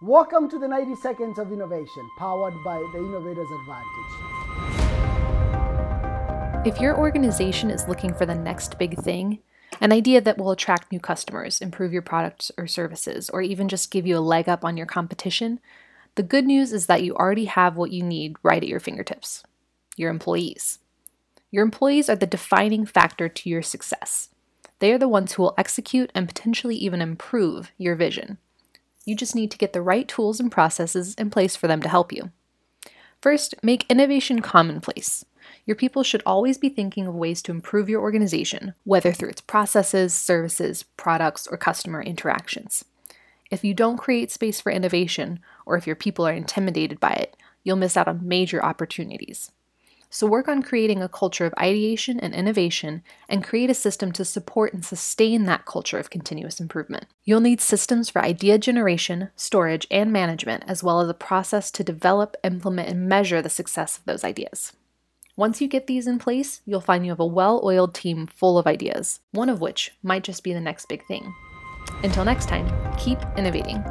Welcome to the 90 Seconds of Innovation, powered by the Innovator's Advantage. If your organization is looking for the next big thing, an idea that will attract new customers, improve your products or services, or even just give you a leg up on your competition, the good news is that you already have what you need right at your fingertips your employees. Your employees are the defining factor to your success. They are the ones who will execute and potentially even improve your vision. You just need to get the right tools and processes in place for them to help you. First, make innovation commonplace. Your people should always be thinking of ways to improve your organization, whether through its processes, services, products, or customer interactions. If you don't create space for innovation, or if your people are intimidated by it, you'll miss out on major opportunities. So, work on creating a culture of ideation and innovation and create a system to support and sustain that culture of continuous improvement. You'll need systems for idea generation, storage, and management, as well as a process to develop, implement, and measure the success of those ideas. Once you get these in place, you'll find you have a well oiled team full of ideas, one of which might just be the next big thing. Until next time, keep innovating.